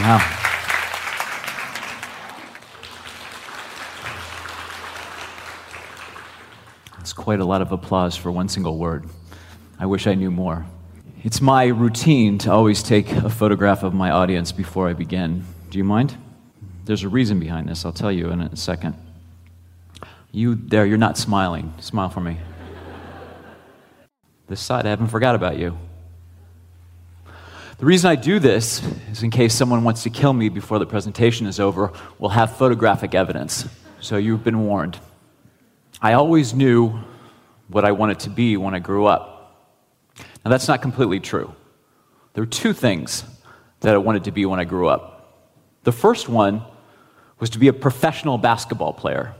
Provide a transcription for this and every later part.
Hao. Quite a lot of applause for one single word. I wish I knew more. It's my routine to always take a photograph of my audience before I begin. Do you mind? There's a reason behind this. I'll tell you in a second. You there, you're not smiling. Smile for me. This side, I haven't forgot about you. The reason I do this is in case someone wants to kill me before the presentation is over, we'll have photographic evidence. So you've been warned. I always knew what I wanted to be when I grew up. Now, that's not completely true. There were two things that I wanted to be when I grew up. The first one was to be a professional basketball player,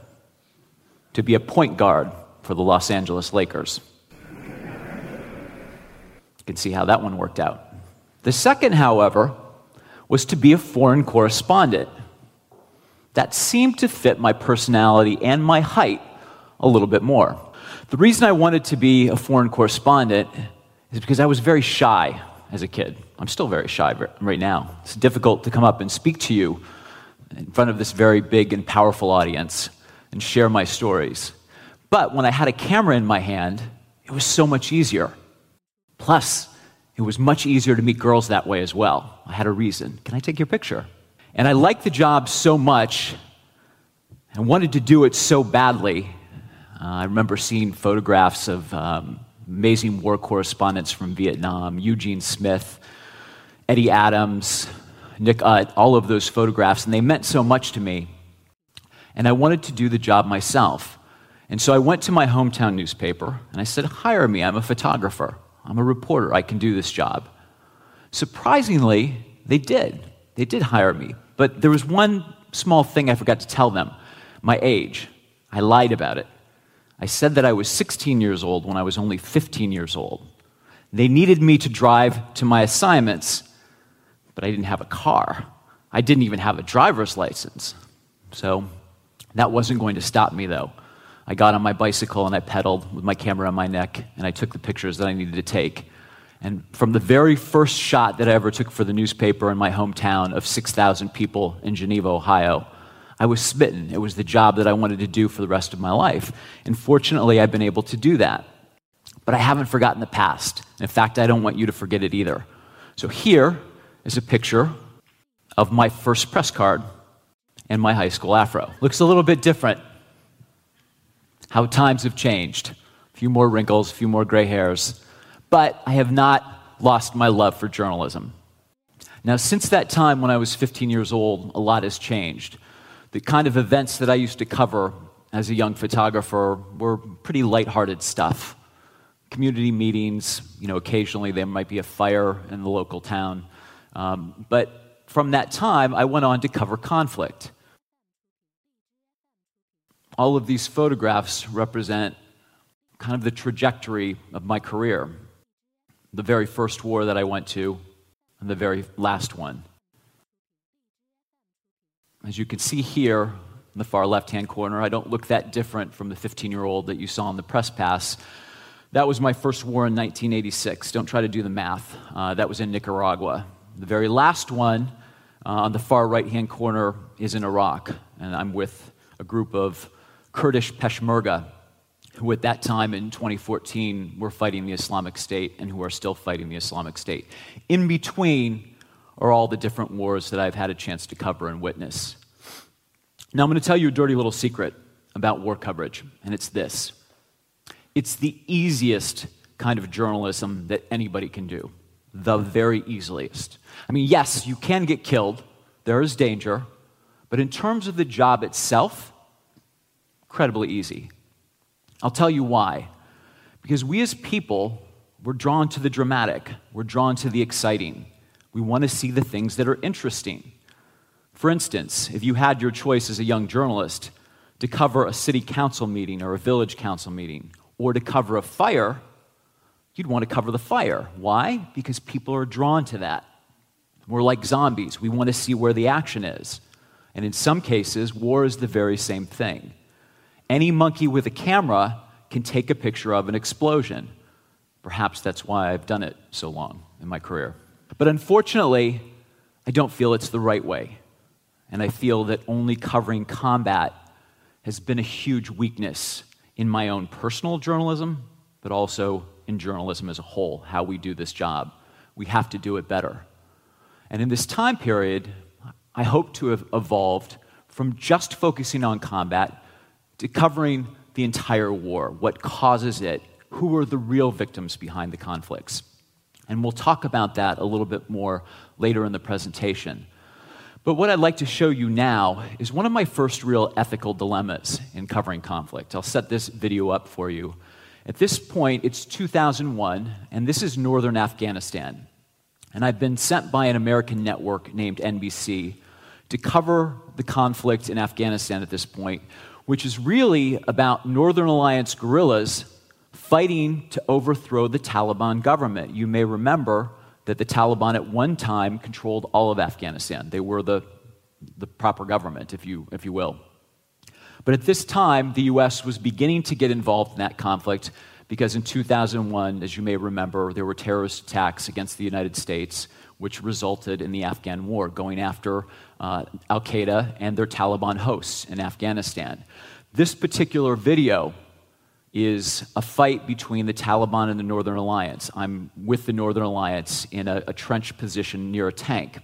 to be a point guard for the Los Angeles Lakers. You can see how that one worked out. The second, however, was to be a foreign correspondent. That seemed to fit my personality and my height a little bit more. The reason I wanted to be a foreign correspondent is because I was very shy as a kid. I'm still very shy right now. It's difficult to come up and speak to you in front of this very big and powerful audience and share my stories. But when I had a camera in my hand, it was so much easier. Plus, it was much easier to meet girls that way as well. I had a reason. Can I take your picture? And I liked the job so much and wanted to do it so badly. Uh, I remember seeing photographs of um, amazing war correspondents from Vietnam, Eugene Smith, Eddie Adams, Nick Ut, all of those photographs, and they meant so much to me. And I wanted to do the job myself. And so I went to my hometown newspaper and I said, Hire me, I'm a photographer. I'm a reporter. I can do this job. Surprisingly, they did. They did hire me. But there was one small thing I forgot to tell them my age. I lied about it. I said that I was 16 years old when I was only 15 years old. They needed me to drive to my assignments, but I didn't have a car. I didn't even have a driver's license. So that wasn't going to stop me, though. I got on my bicycle and I pedaled with my camera on my neck and I took the pictures that I needed to take. And from the very first shot that I ever took for the newspaper in my hometown of 6,000 people in Geneva, Ohio, I was smitten. It was the job that I wanted to do for the rest of my life. And fortunately, I've been able to do that. But I haven't forgotten the past. In fact, I don't want you to forget it either. So here is a picture of my first press card and my high school afro. Looks a little bit different how times have changed. A few more wrinkles, a few more gray hairs. But I have not lost my love for journalism. Now, since that time when I was 15 years old, a lot has changed. The kind of events that I used to cover as a young photographer were pretty lighthearted stuff. Community meetings, you know, occasionally there might be a fire in the local town. Um, but from that time, I went on to cover conflict. All of these photographs represent kind of the trajectory of my career. The very first war that I went to, and the very last one. As you can see here in the far left hand corner, I don't look that different from the 15 year old that you saw in the press pass. That was my first war in 1986. Don't try to do the math. Uh, that was in Nicaragua. The very last one uh, on the far right hand corner is in Iraq, and I'm with a group of Kurdish Peshmerga, who at that time in 2014 were fighting the Islamic State and who are still fighting the Islamic State. In between are all the different wars that I've had a chance to cover and witness. Now, I'm going to tell you a dirty little secret about war coverage, and it's this it's the easiest kind of journalism that anybody can do. The very easiest. I mean, yes, you can get killed, there is danger, but in terms of the job itself, incredibly easy. I'll tell you why. Because we as people, we're drawn to the dramatic, we're drawn to the exciting. We want to see the things that are interesting. For instance, if you had your choice as a young journalist to cover a city council meeting or a village council meeting, or to cover a fire, you'd want to cover the fire. Why? Because people are drawn to that. We're like zombies. We want to see where the action is. And in some cases, war is the very same thing. Any monkey with a camera can take a picture of an explosion. Perhaps that's why I've done it so long in my career. But unfortunately, I don't feel it's the right way. And I feel that only covering combat has been a huge weakness in my own personal journalism, but also in journalism as a whole, how we do this job. We have to do it better. And in this time period, I hope to have evolved from just focusing on combat covering the entire war, what causes it, who are the real victims behind the conflicts. And we'll talk about that a little bit more later in the presentation. But what I'd like to show you now is one of my first real ethical dilemmas in covering conflict. I'll set this video up for you. At this point, it's 2001, and this is northern Afghanistan. And I've been sent by an American network named NBC to cover the conflict in Afghanistan at this point, which is really about Northern Alliance guerrillas fighting to overthrow the Taliban government. You may remember that the Taliban at one time controlled all of Afghanistan. They were the, the proper government, if you, if you will. But at this time, the US was beginning to get involved in that conflict because in 2001, as you may remember, there were terrorist attacks against the United States, which resulted in the Afghan war, going after uh, Al Qaeda and their Taliban hosts in Afghanistan. This particular video is a fight between the Taliban and the Northern Alliance. I'm with the Northern Alliance in a, a trench position near a tank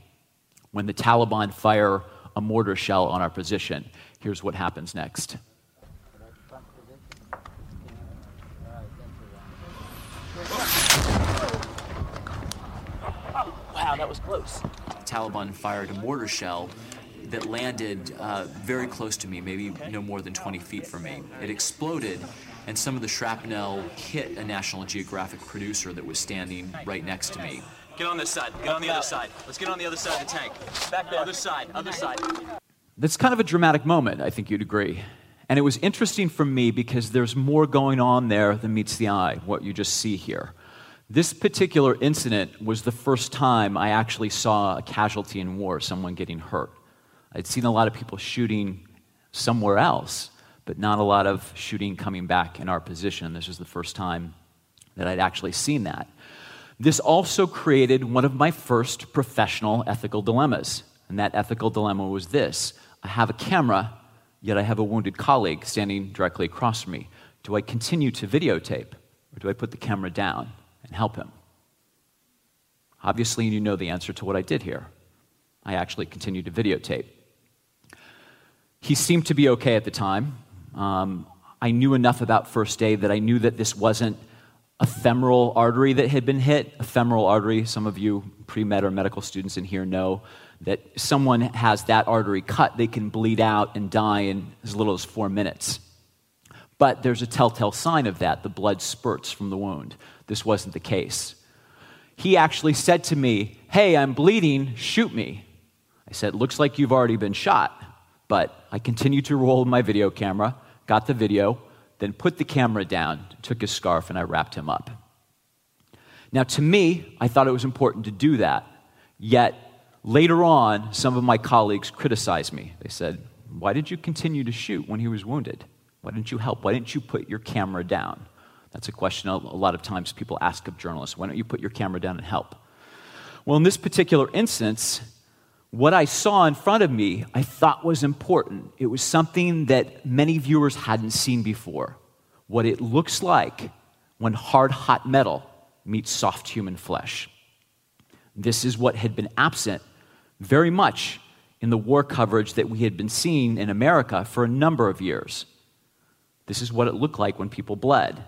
when the Taliban fire a mortar shell on our position. Here's what happens next. That was close. The Taliban fired a mortar shell that landed uh, very close to me, maybe no more than 20 feet from me. It exploded, and some of the shrapnel hit a National Geographic producer that was standing right next to me. Get on this side. Get on the other side. Let's get on the other side of the tank. Back there. Other side. Other side. That's kind of a dramatic moment, I think you'd agree. And it was interesting for me because there's more going on there than meets the eye, what you just see here. This particular incident was the first time I actually saw a casualty in war, someone getting hurt. I'd seen a lot of people shooting somewhere else, but not a lot of shooting coming back in our position. This was the first time that I'd actually seen that. This also created one of my first professional ethical dilemmas. And that ethical dilemma was this I have a camera, yet I have a wounded colleague standing directly across from me. Do I continue to videotape, or do I put the camera down? And help him? Obviously, you know the answer to what I did here. I actually continued to videotape. He seemed to be okay at the time. Um, I knew enough about first aid that I knew that this wasn't a femoral artery that had been hit. A femoral artery, some of you pre med or medical students in here know that someone has that artery cut, they can bleed out and die in as little as four minutes. But there's a telltale sign of that the blood spurts from the wound this wasn't the case. He actually said to me, Hey, I'm bleeding, shoot me. I said, Looks like you've already been shot. But I continued to roll my video camera, got the video, then put the camera down, took his scarf, and I wrapped him up. Now, to me, I thought it was important to do that. Yet, later on, some of my colleagues criticized me. They said, Why did you continue to shoot when he was wounded? Why didn't you help? Why didn't you put your camera down? That's a question a lot of times people ask of journalists. Why don't you put your camera down and help? Well, in this particular instance, what I saw in front of me I thought was important. It was something that many viewers hadn't seen before. What it looks like when hard, hot metal meets soft human flesh. This is what had been absent very much in the war coverage that we had been seeing in America for a number of years. This is what it looked like when people bled.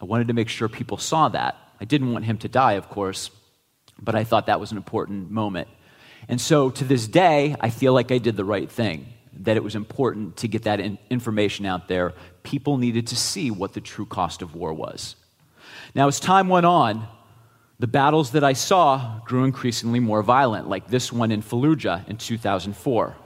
I wanted to make sure people saw that. I didn't want him to die, of course, but I thought that was an important moment. And so to this day, I feel like I did the right thing, that it was important to get that in information out there. People needed to see what the true cost of war was. Now, as time went on, the battles that I saw grew increasingly more violent, like this one in Fallujah in 2004.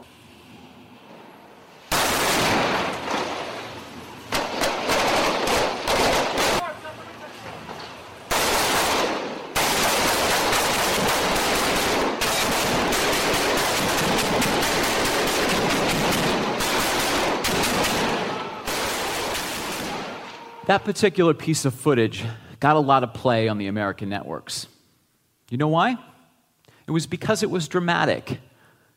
That particular piece of footage got a lot of play on the American networks. You know why? It was because it was dramatic.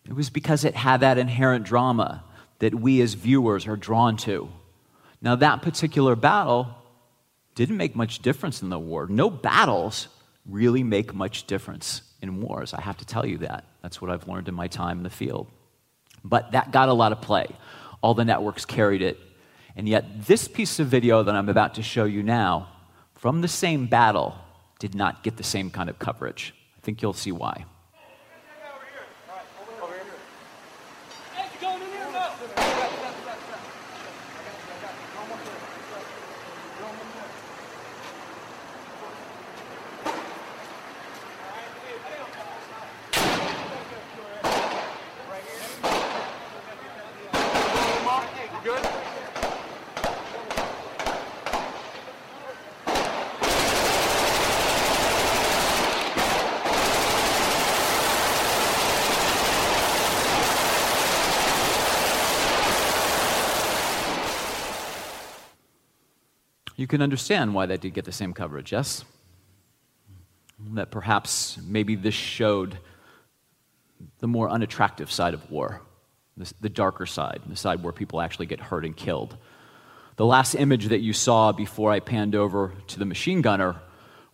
It was because it had that inherent drama that we as viewers are drawn to. Now, that particular battle didn't make much difference in the war. No battles really make much difference in wars. I have to tell you that. That's what I've learned in my time in the field. But that got a lot of play. All the networks carried it. And yet, this piece of video that I'm about to show you now from the same battle did not get the same kind of coverage. I think you'll see why. You can understand why that did get the same coverage, yes? That perhaps maybe this showed the more unattractive side of war, the darker side, the side where people actually get hurt and killed. The last image that you saw before I panned over to the machine gunner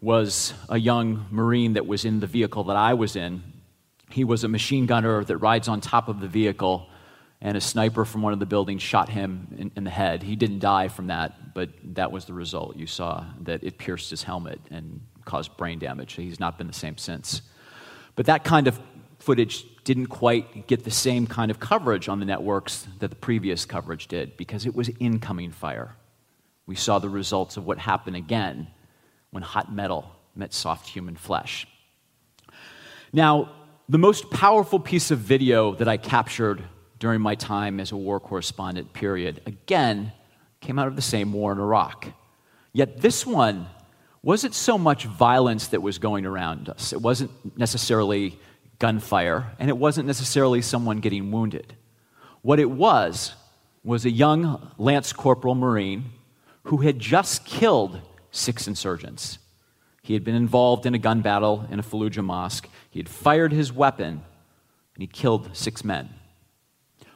was a young Marine that was in the vehicle that I was in. He was a machine gunner that rides on top of the vehicle and a sniper from one of the buildings shot him in, in, the head. He didn't die from that, but that was the result. You saw that it pierced his helmet and caused brain damage. He's not been the same since. But that kind of footage didn't quite get the same kind of coverage on the networks that the previous coverage did because it was incoming fire. We saw the results of what happened again when hot metal met soft human flesh. Now, the most powerful piece of video that I captured during my time as a war correspondent, period, again, came out of the same war in Iraq. Yet this one wasn't so much violence that was going around us. It wasn't necessarily gunfire, and it wasn't necessarily someone getting wounded. What it was was a young Lance Corporal Marine who had just killed six insurgents. He had been involved in a gun battle in a Fallujah mosque. He had fired his weapon, and he killed six men.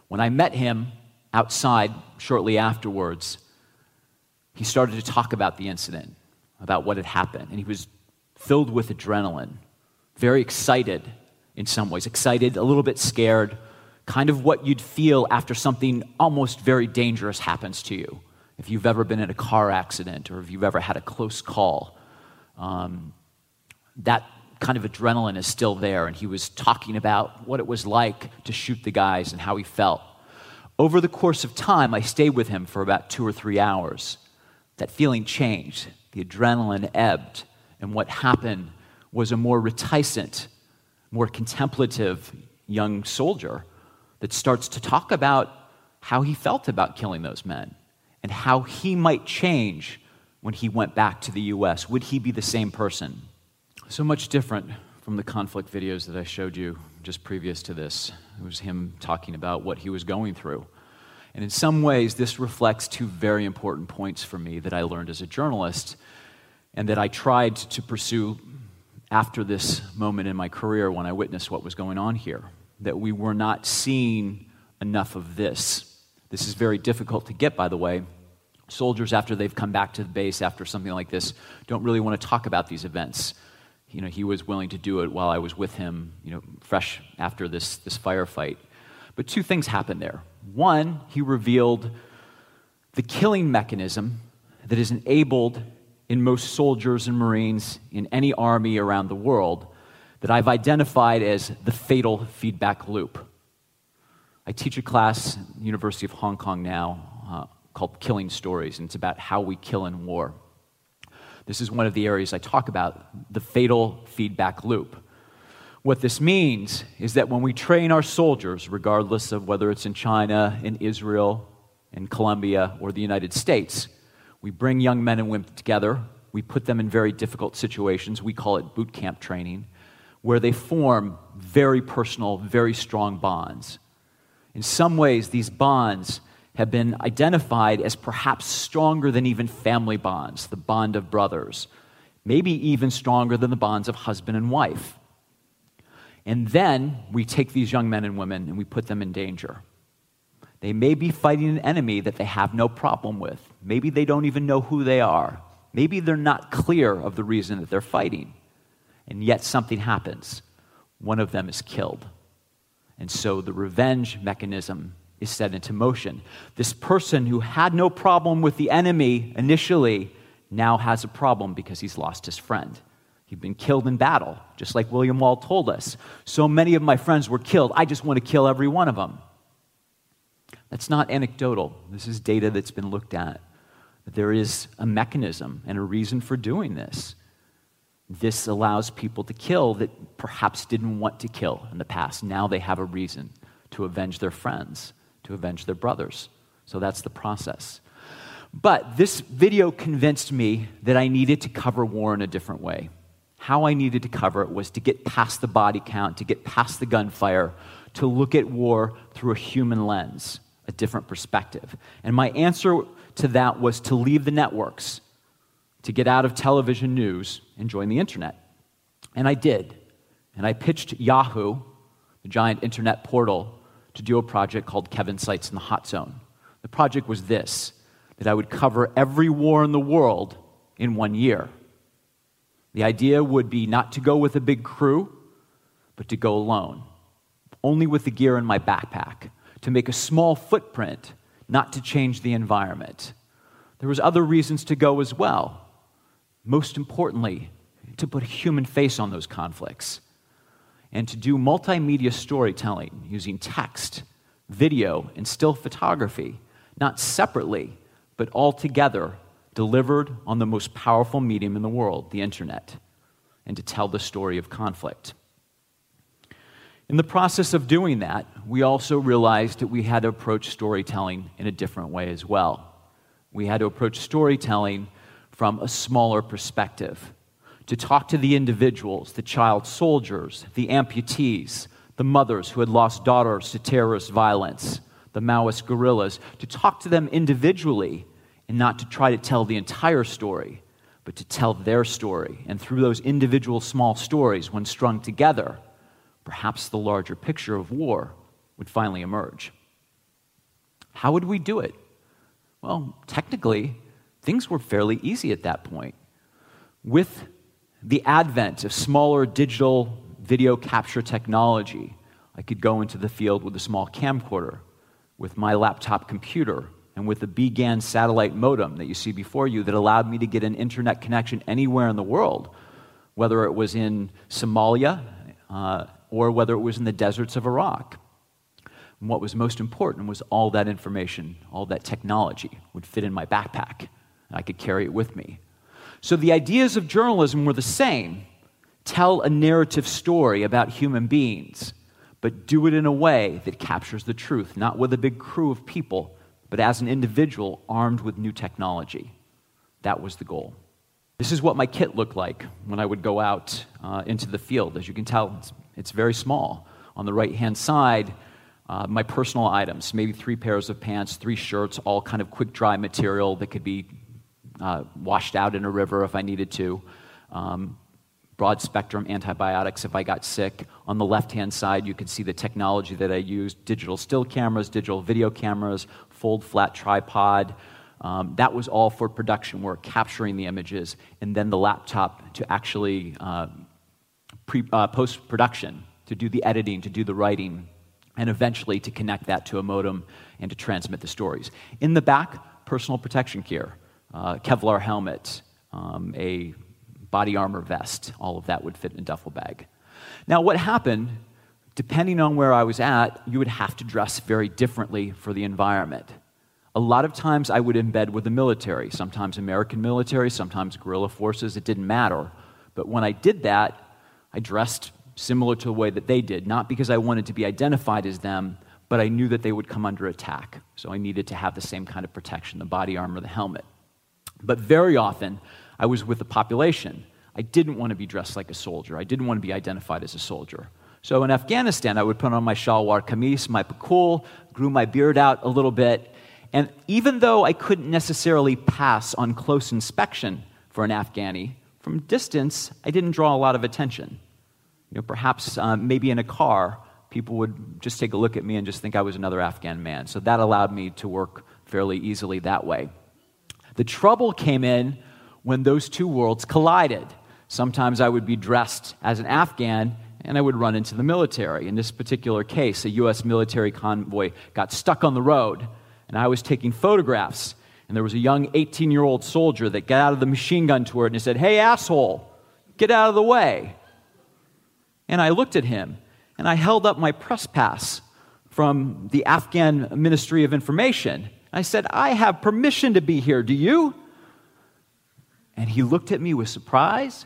When I met him outside shortly afterwards, he started to talk about the incident, about what had happened, and he was filled with adrenaline, very excited in some ways, excited, a little bit scared, kind of what you'd feel after something almost very dangerous happens to you. If you've ever been in a car accident or if you've ever had a close call, um, that kind of adrenaline is still there. And he was talking about what it was like to shoot the guys and how he felt. Over the course of time, I stayed with him for about two or three hours. That feeling changed, the adrenaline ebbed, and what happened was a more reticent, more contemplative young soldier that starts to talk about how he felt about killing those men and how he might change when he went back to the US. Would he be the same person? So much different from the conflict videos that I showed you just previous to this. It was him talking about what he was going through. And in some ways, this reflects two very important points for me that I learned as a journalist and that I tried to pursue after this moment in my career when I witnessed what was going on here. That we were not seeing enough of this. This is very difficult to get, by the way. Soldiers, after they've come back to the base after something like this, don't really want to talk about these events you know, he was willing to do it while I was with him, you know, fresh after this, this firefight. But two things happened there. One, he revealed the killing mechanism that is enabled in most soldiers and Marines in any army around the world that I've identified as the fatal feedback loop. I teach a class University of Hong Kong now uh, called Killing Stories, and it's about how we kill in war. This is one of the areas I talk about the fatal feedback loop. What this means is that when we train our soldiers, regardless of whether it's in China, in Israel, in Colombia, or the United States, we bring young men and women together, we put them in very difficult situations, we call it boot camp training, where they form very personal, very strong bonds. In some ways, these bonds have been identified as perhaps stronger than even family bonds, the bond of brothers, maybe even stronger than the bonds of husband and wife. And then we take these young men and women and we put them in danger. They may be fighting an enemy that they have no problem with. Maybe they don't even know who they are. Maybe they're not clear of the reason that they're fighting. And yet something happens. One of them is killed. And so the revenge mechanism is set into motion. This person who had no problem with the enemy initially now has a problem because he's lost his friend. He'd been killed in battle, just like William Wall told us. So many of my friends were killed, I just want to kill every one of them. That's not anecdotal. This is data that's been looked at. There is a mechanism and a reason for doing this. This allows people to kill that perhaps didn't want to kill in the past. Now they have a reason to avenge their friends, to avenge their brothers. So that's the process. But this video convinced me that I needed to cover war in a different way. How I needed to cover it was to get past the body count, to get past the gunfire, to look at war through a human lens, a different perspective. And my answer to that was to leave the networks, to get out of television news and join the internet. And I did. And I pitched Yahoo, the giant internet portal, to do a project called Kevin Sites in the Hot Zone. The project was this that I would cover every war in the world in one year. The idea would be not to go with a big crew, but to go alone, only with the gear in my backpack, to make a small footprint, not to change the environment. There was other reasons to go as well. Most importantly, to put a human face on those conflicts and to do multimedia storytelling using text, video, and still photography, not separately, but all together, delivered on the most powerful medium in the world, the internet, and to tell the story of conflict. In the process of doing that, we also realized that we had to approach storytelling in a different way as well. We had to approach storytelling from a smaller perspective, to talk to the individuals, the child soldiers, the amputees, the mothers who had lost daughters to terrorist violence, the Maoist guerrillas, to talk to them individually and not to try to tell the entire story, but to tell their story. And through those individual small stories, when strung together, perhaps the larger picture of war would finally emerge. How would we do it? Well, technically, things were fairly easy at that point. With the advent of smaller digital video capture technology, I could go into the field with a small camcorder with my laptop computer and with the BGAN satellite modem that you see before you that allowed me to get an internet connection anywhere in the world, whether it was in Somalia uh, or whether it was in the deserts of Iraq. And what was most important was all that information, all that technology would fit in my backpack, and I could carry it with me. So the ideas of journalism were the same tell a narrative story about human beings but do it in a way that captures the truth, not with a big crew of people, but as an individual armed with new technology. That was the goal. This is what my kit looked like when I would go out uh, into the field. As you can tell, it's, it's very small. On the right hand side, uh, my personal items maybe three pairs of pants, three shirts, all kind of quick dry material that could be uh, washed out in a river if I needed to. Um, broad spectrum antibiotics if I got sick. On the left hand side, you can see the technology that I used digital still cameras, digital video cameras, fold flat tripod. Um, that was all for production work, capturing the images, and then the laptop to actually uh, uh, post production, to do the editing, to do the writing, and eventually to connect that to a modem and to transmit the stories. In the back, personal protection gear, uh, Kevlar helmet, um, a body armor vest, all of that would fit in a duffel bag. Now, what happened, depending on where I was at, you would have to dress very differently for the environment. A lot of times I would embed with the military, sometimes American military, sometimes guerrilla forces, it didn't matter. But when I did that, I dressed similar to the way that they did, not because I wanted to be identified as them, but I knew that they would come under attack. So I needed to have the same kind of protection the body armor, the helmet. But very often, I was with the population. I didn't want to be dressed like a soldier. I didn't want to be identified as a soldier. So in Afghanistan, I would put on my shalwar kameez, my pakul, grew my beard out a little bit. And even though I couldn't necessarily pass on close inspection for an Afghani, from distance, I didn't draw a lot of attention. You know, perhaps um, maybe in a car, people would just take a look at me and just think I was another Afghan man. So that allowed me to work fairly easily that way. The trouble came in when those two worlds collided. Sometimes I would be dressed as an Afghan and I would run into the military. In this particular case, a U.S. military convoy got stuck on the road, and I was taking photographs. And there was a young 18 year old soldier that got out of the machine gun turret and he said, Hey, asshole, get out of the way. And I looked at him and I held up my press pass from the Afghan Ministry of Information. I said, I have permission to be here. Do you? And he looked at me with surprise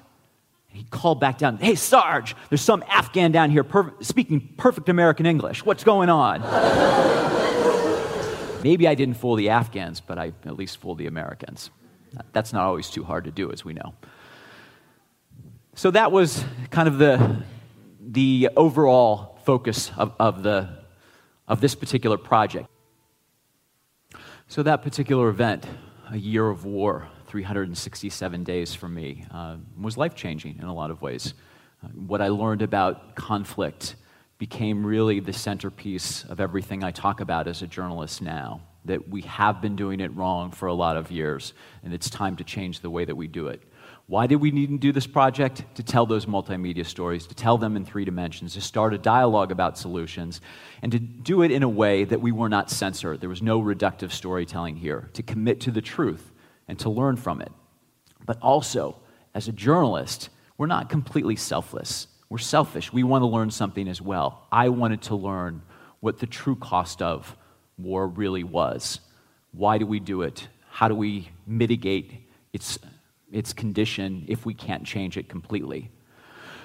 he called back down, Hey, Sarge, there's some Afghan down here per- speaking perfect American English. What's going on? Maybe I didn't fool the Afghans, but I at least fooled the Americans. That's not always too hard to do, as we know. So that was kind of the, the overall focus of, of, the, of this particular project. So, that particular event, a year of war, 367 days for me uh, was life changing in a lot of ways. Uh, what I learned about conflict became really the centerpiece of everything I talk about as a journalist now. That we have been doing it wrong for a lot of years, and it's time to change the way that we do it. Why did we need to do this project? To tell those multimedia stories, to tell them in three dimensions, to start a dialogue about solutions, and to do it in a way that we were not censored. There was no reductive storytelling here, to commit to the truth and to learn from it. But also, as a journalist, we're not completely selfless. We're selfish. We want to learn something as well. I wanted to learn what the true cost of war really was. Why do we do it? How do we mitigate its, its condition if we can't change it completely?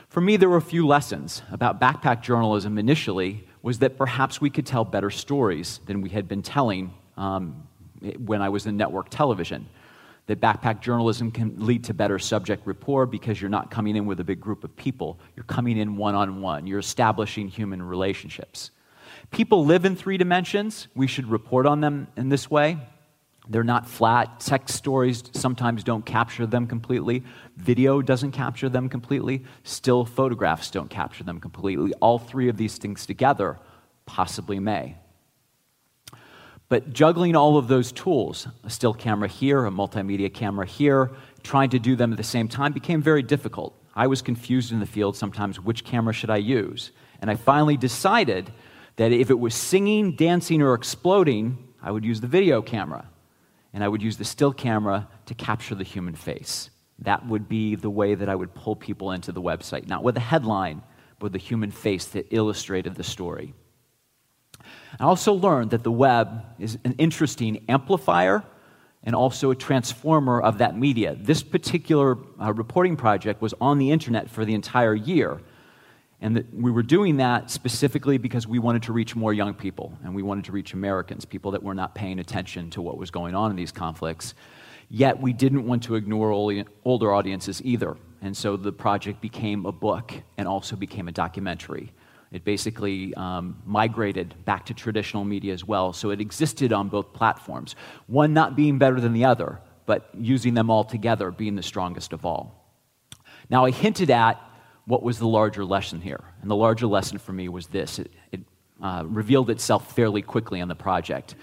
For me, there were a few lessons about backpack journalism initially was that perhaps we could tell better stories than we had been telling um, when I was in network television that backpack journalism can lead to better subject rapport because you're not coming in with a big group of people. You're coming in one on one. You're establishing human relationships. People live in three dimensions. We should report on them in this way. They're not flat. Text stories sometimes don't capture them completely. Video doesn't capture them completely. Still photographs don't capture them completely. All three of these things together possibly may. But juggling all of those tools, a still camera here, a multimedia camera here, trying to do them at the same time became very difficult. I was confused in the field sometimes which camera should I use? And I finally decided that if it was singing, dancing, or exploding, I would use the video camera. And I would use the still camera to capture the human face. That would be the way that I would pull people into the website, not with a headline, but with the human face that illustrated the story. I also learned that the web is an interesting amplifier and also a transformer of that media. This particular uh, reporting project was on the internet for the entire year. And we were doing that specifically because we wanted to reach more young people and we wanted to reach Americans, people that were not paying attention to what was going on in these conflicts. Yet we didn't want to ignore older audiences either. And so the project became a book and also became a documentary. It basically um, migrated back to traditional media as well, so it existed on both platforms. One not being better than the other, but using them all together being the strongest of all. Now, I hinted at what was the larger lesson here, and the larger lesson for me was this it, it uh, revealed itself fairly quickly on the project.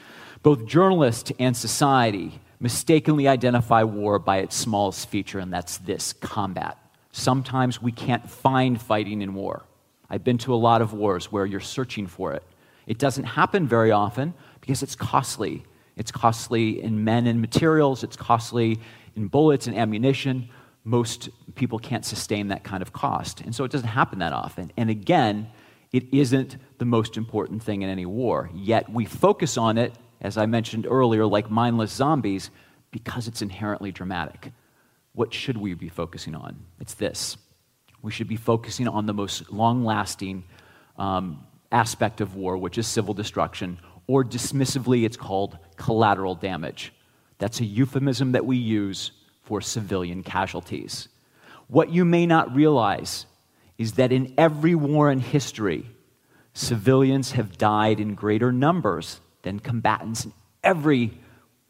Both journalists and society mistakenly identify war by its smallest feature, and that's this combat. Sometimes we can't find fighting in war. I've been to a lot of wars where you're searching for it. It doesn't happen very often because it's costly. It's costly in men and materials, it's costly in bullets and ammunition. Most people can't sustain that kind of cost. And so it doesn't happen that often. And again, it isn't the most important thing in any war. Yet we focus on it, as I mentioned earlier, like mindless zombies, because it's inherently dramatic. What should we be focusing on? It's this we should be focusing on the most long lasting um, aspect of war, which is civil destruction, or dismissively, it's called collateral damage. That's a euphemism that we use for civilian casualties. What you may not realize is that in every war in history, civilians have died in greater numbers than combatants in every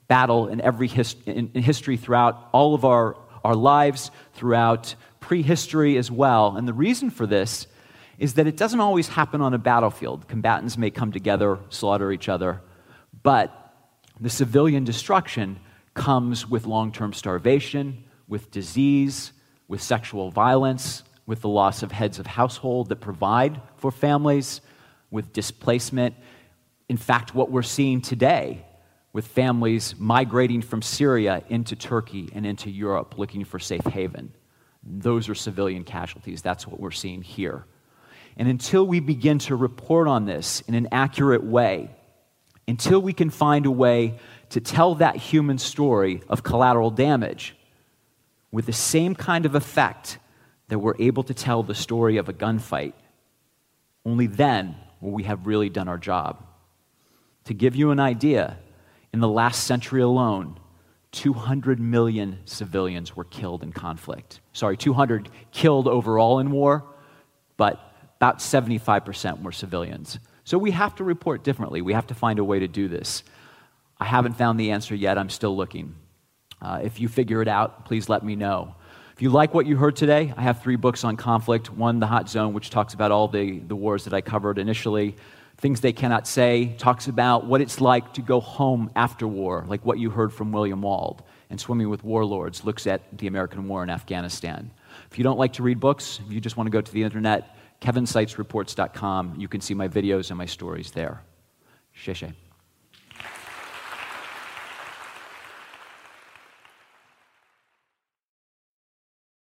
battle in every his- in, in history throughout all of our, our lives, throughout prehistory as well. And the reason for this is that it doesn't always happen on a battlefield. Combatants may come together, slaughter each other, but the civilian destruction comes with long term starvation, with disease, with sexual violence, with the loss of heads of household that provide for families, with displacement. In fact, what we're seeing today with families migrating from Syria into Turkey and into Europe looking for safe haven. Those are civilian casualties. That's what we're seeing here. And until we begin to report on this in an accurate way, until we can find a way to tell that human story of collateral damage with the same kind of effect that we're able to tell the story of a gunfight, only then will we have really done our job. To give you an idea, in the last century alone, 200 million civilians were killed in conflict. Sorry, 200 killed overall in war, but about 75% were civilians. So we have to report differently. We have to find a way to do this. I haven't found the answer yet. I'm still looking. Uh, if you figure it out, please let me know. If you like what you heard today, I have three books on conflict. One, The Hot Zone, which talks about all the, the wars that I covered initially. Things They Cannot Say talks about what it's like to go home after war, like what you heard from William Wald. And Swimming with Warlords looks at the American war in Afghanistan. If you don't like to read books, if you just want to go to the internet, kevinsitesreports.com. You can see my videos and my stories there. Sheshe.